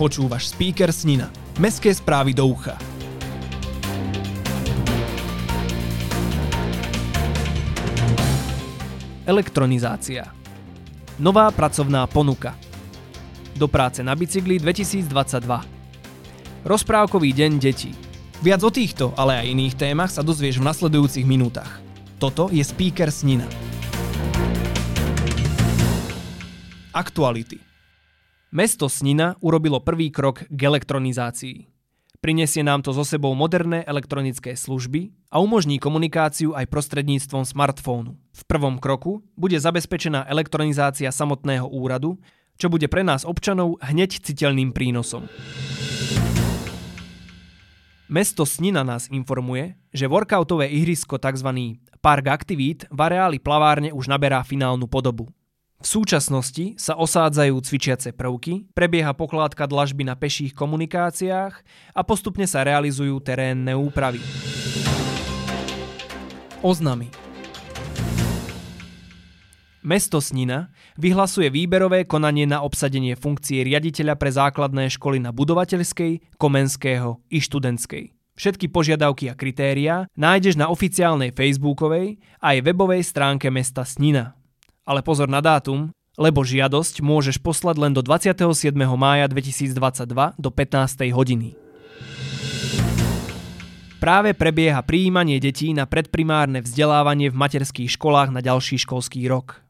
Počúvaš speaker Snina. Mestské správy do ucha. Elektronizácia. Nová pracovná ponuka. Do práce na bicykli 2022. Rozprávkový deň detí. Viac o týchto, ale aj iných témach sa dozvieš v nasledujúcich minútach. Toto je speaker Snina. Aktuality. Mesto Snina urobilo prvý krok k elektronizácii. Prinesie nám to so sebou moderné elektronické služby a umožní komunikáciu aj prostredníctvom smartfónu. V prvom kroku bude zabezpečená elektronizácia samotného úradu, čo bude pre nás občanov hneď citeľným prínosom. Mesto Snina nás informuje, že workoutové ihrisko tzv. Park Aktivít v areáli plavárne už naberá finálnu podobu. V súčasnosti sa osádzajú cvičiace prvky, prebieha pokládka dlažby na peších komunikáciách a postupne sa realizujú terénne úpravy. Oznamy Mesto Snina vyhlasuje výberové konanie na obsadenie funkcie riaditeľa pre základné školy na budovateľskej, komenského i študentskej. Všetky požiadavky a kritériá nájdeš na oficiálnej facebookovej aj webovej stránke mesta Snina ale pozor na dátum, lebo žiadosť môžeš poslať len do 27. mája 2022 do 15. hodiny. Práve prebieha prijímanie detí na predprimárne vzdelávanie v materských školách na ďalší školský rok.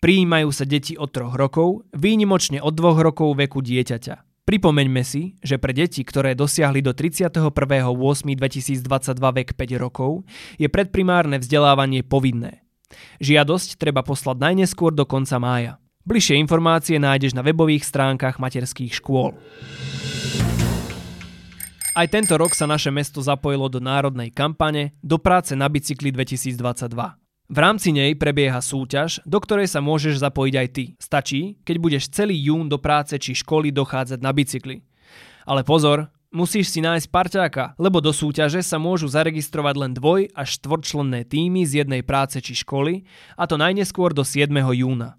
Prijímajú sa deti od 3 rokov, výnimočne od 2 rokov veku dieťaťa. Pripomeňme si, že pre deti, ktoré dosiahli do 31.8.2022 vek 5 rokov, je predprimárne vzdelávanie povinné. Žiadosť treba poslať najneskôr do konca mája. Bližšie informácie nájdeš na webových stránkach materských škôl. Aj tento rok sa naše mesto zapojilo do národnej kampane Do práce na bicykli 2022. V rámci nej prebieha súťaž, do ktorej sa môžeš zapojiť aj ty. Stačí, keď budeš celý jún do práce či školy dochádzať na bicykli. Ale pozor, Musíš si nájsť parťáka, lebo do súťaže sa môžu zaregistrovať len dvoj až štvorčlenné týmy z jednej práce či školy, a to najneskôr do 7. júna.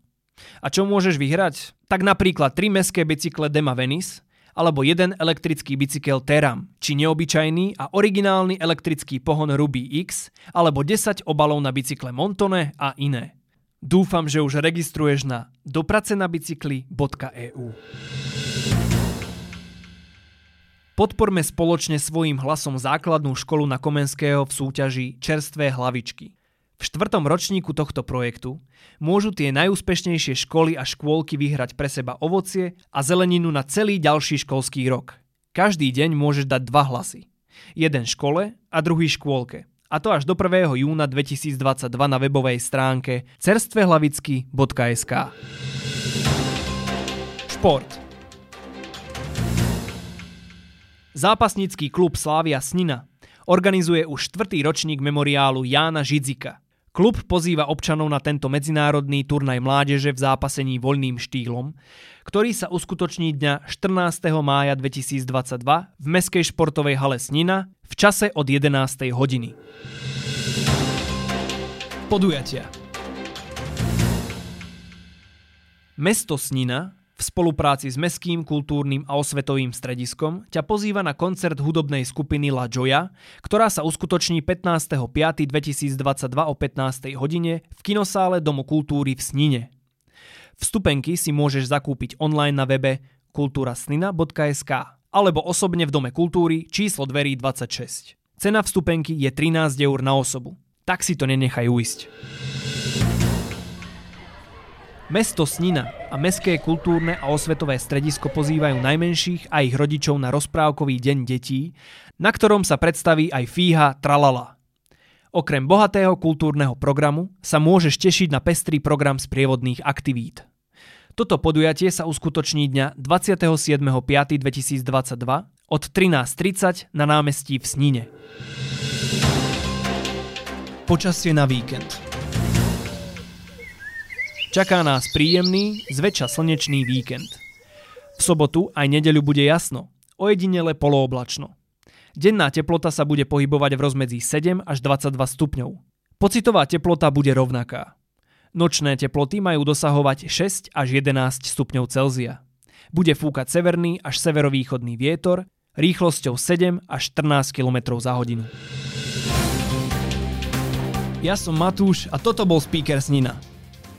A čo môžeš vyhrať? Tak napríklad 3 mestské bicykle Dema Venice, alebo jeden elektrický bicykel Teram, či neobyčajný a originálny elektrický pohon Ruby X, alebo 10 obalov na bicykle Montone a iné. Dúfam, že už registruješ na dopracenabicykli.eu. Podporme spoločne svojim hlasom základnú školu na Komenského v súťaži Čerstvé hlavičky. V štvrtom ročníku tohto projektu môžu tie najúspešnejšie školy a škôlky vyhrať pre seba ovocie a zeleninu na celý ďalší školský rok. Každý deň môžeš dať dva hlasy. Jeden škole a druhý škôlke. A to až do 1. júna 2022 na webovej stránke cerstvehlavitsky.sk Šport Zápasnícky klub Slávia Snina organizuje už štvrtý ročník memoriálu Jána Židzika. Klub pozýva občanov na tento medzinárodný turnaj mládeže v zápasení voľným štýlom, ktorý sa uskutoční dňa 14. mája 2022 v Meskej športovej hale Snina v čase od 11. hodiny. Podujatia Mesto Snina v spolupráci s Mestským kultúrnym a osvetovým strediskom ťa pozýva na koncert hudobnej skupiny La Joya, ktorá sa uskutoční 15.5.2022 o 15. hodine v kinosále Domu kultúry v Snine. Vstupenky si môžeš zakúpiť online na webe kulturasnina.sk alebo osobne v Dome kultúry číslo dverí 26. Cena vstupenky je 13 eur na osobu. Tak si to nenechaj uísť. Mesto Snina a Mestské kultúrne a osvetové stredisko pozývajú najmenších a ich rodičov na rozprávkový deň detí, na ktorom sa predstaví aj fíha Tralala. Okrem bohatého kultúrneho programu sa môžeš tešiť na pestrý program sprievodných aktivít. Toto podujatie sa uskutoční dňa 27.5.2022 od 13.30 na námestí v Snine. Počasie na víkend. Čaká nás príjemný, zväčša slnečný víkend. V sobotu aj nedeľu bude jasno, ojedinele polooblačno. Denná teplota sa bude pohybovať v rozmedzi 7 až 22 stupňov. Pocitová teplota bude rovnaká. Nočné teploty majú dosahovať 6 až 11 stupňov Celzia. Bude fúkať severný až severovýchodný vietor rýchlosťou 7 až 14 km za hodinu. Ja som Matúš a toto bol Speaker Snina.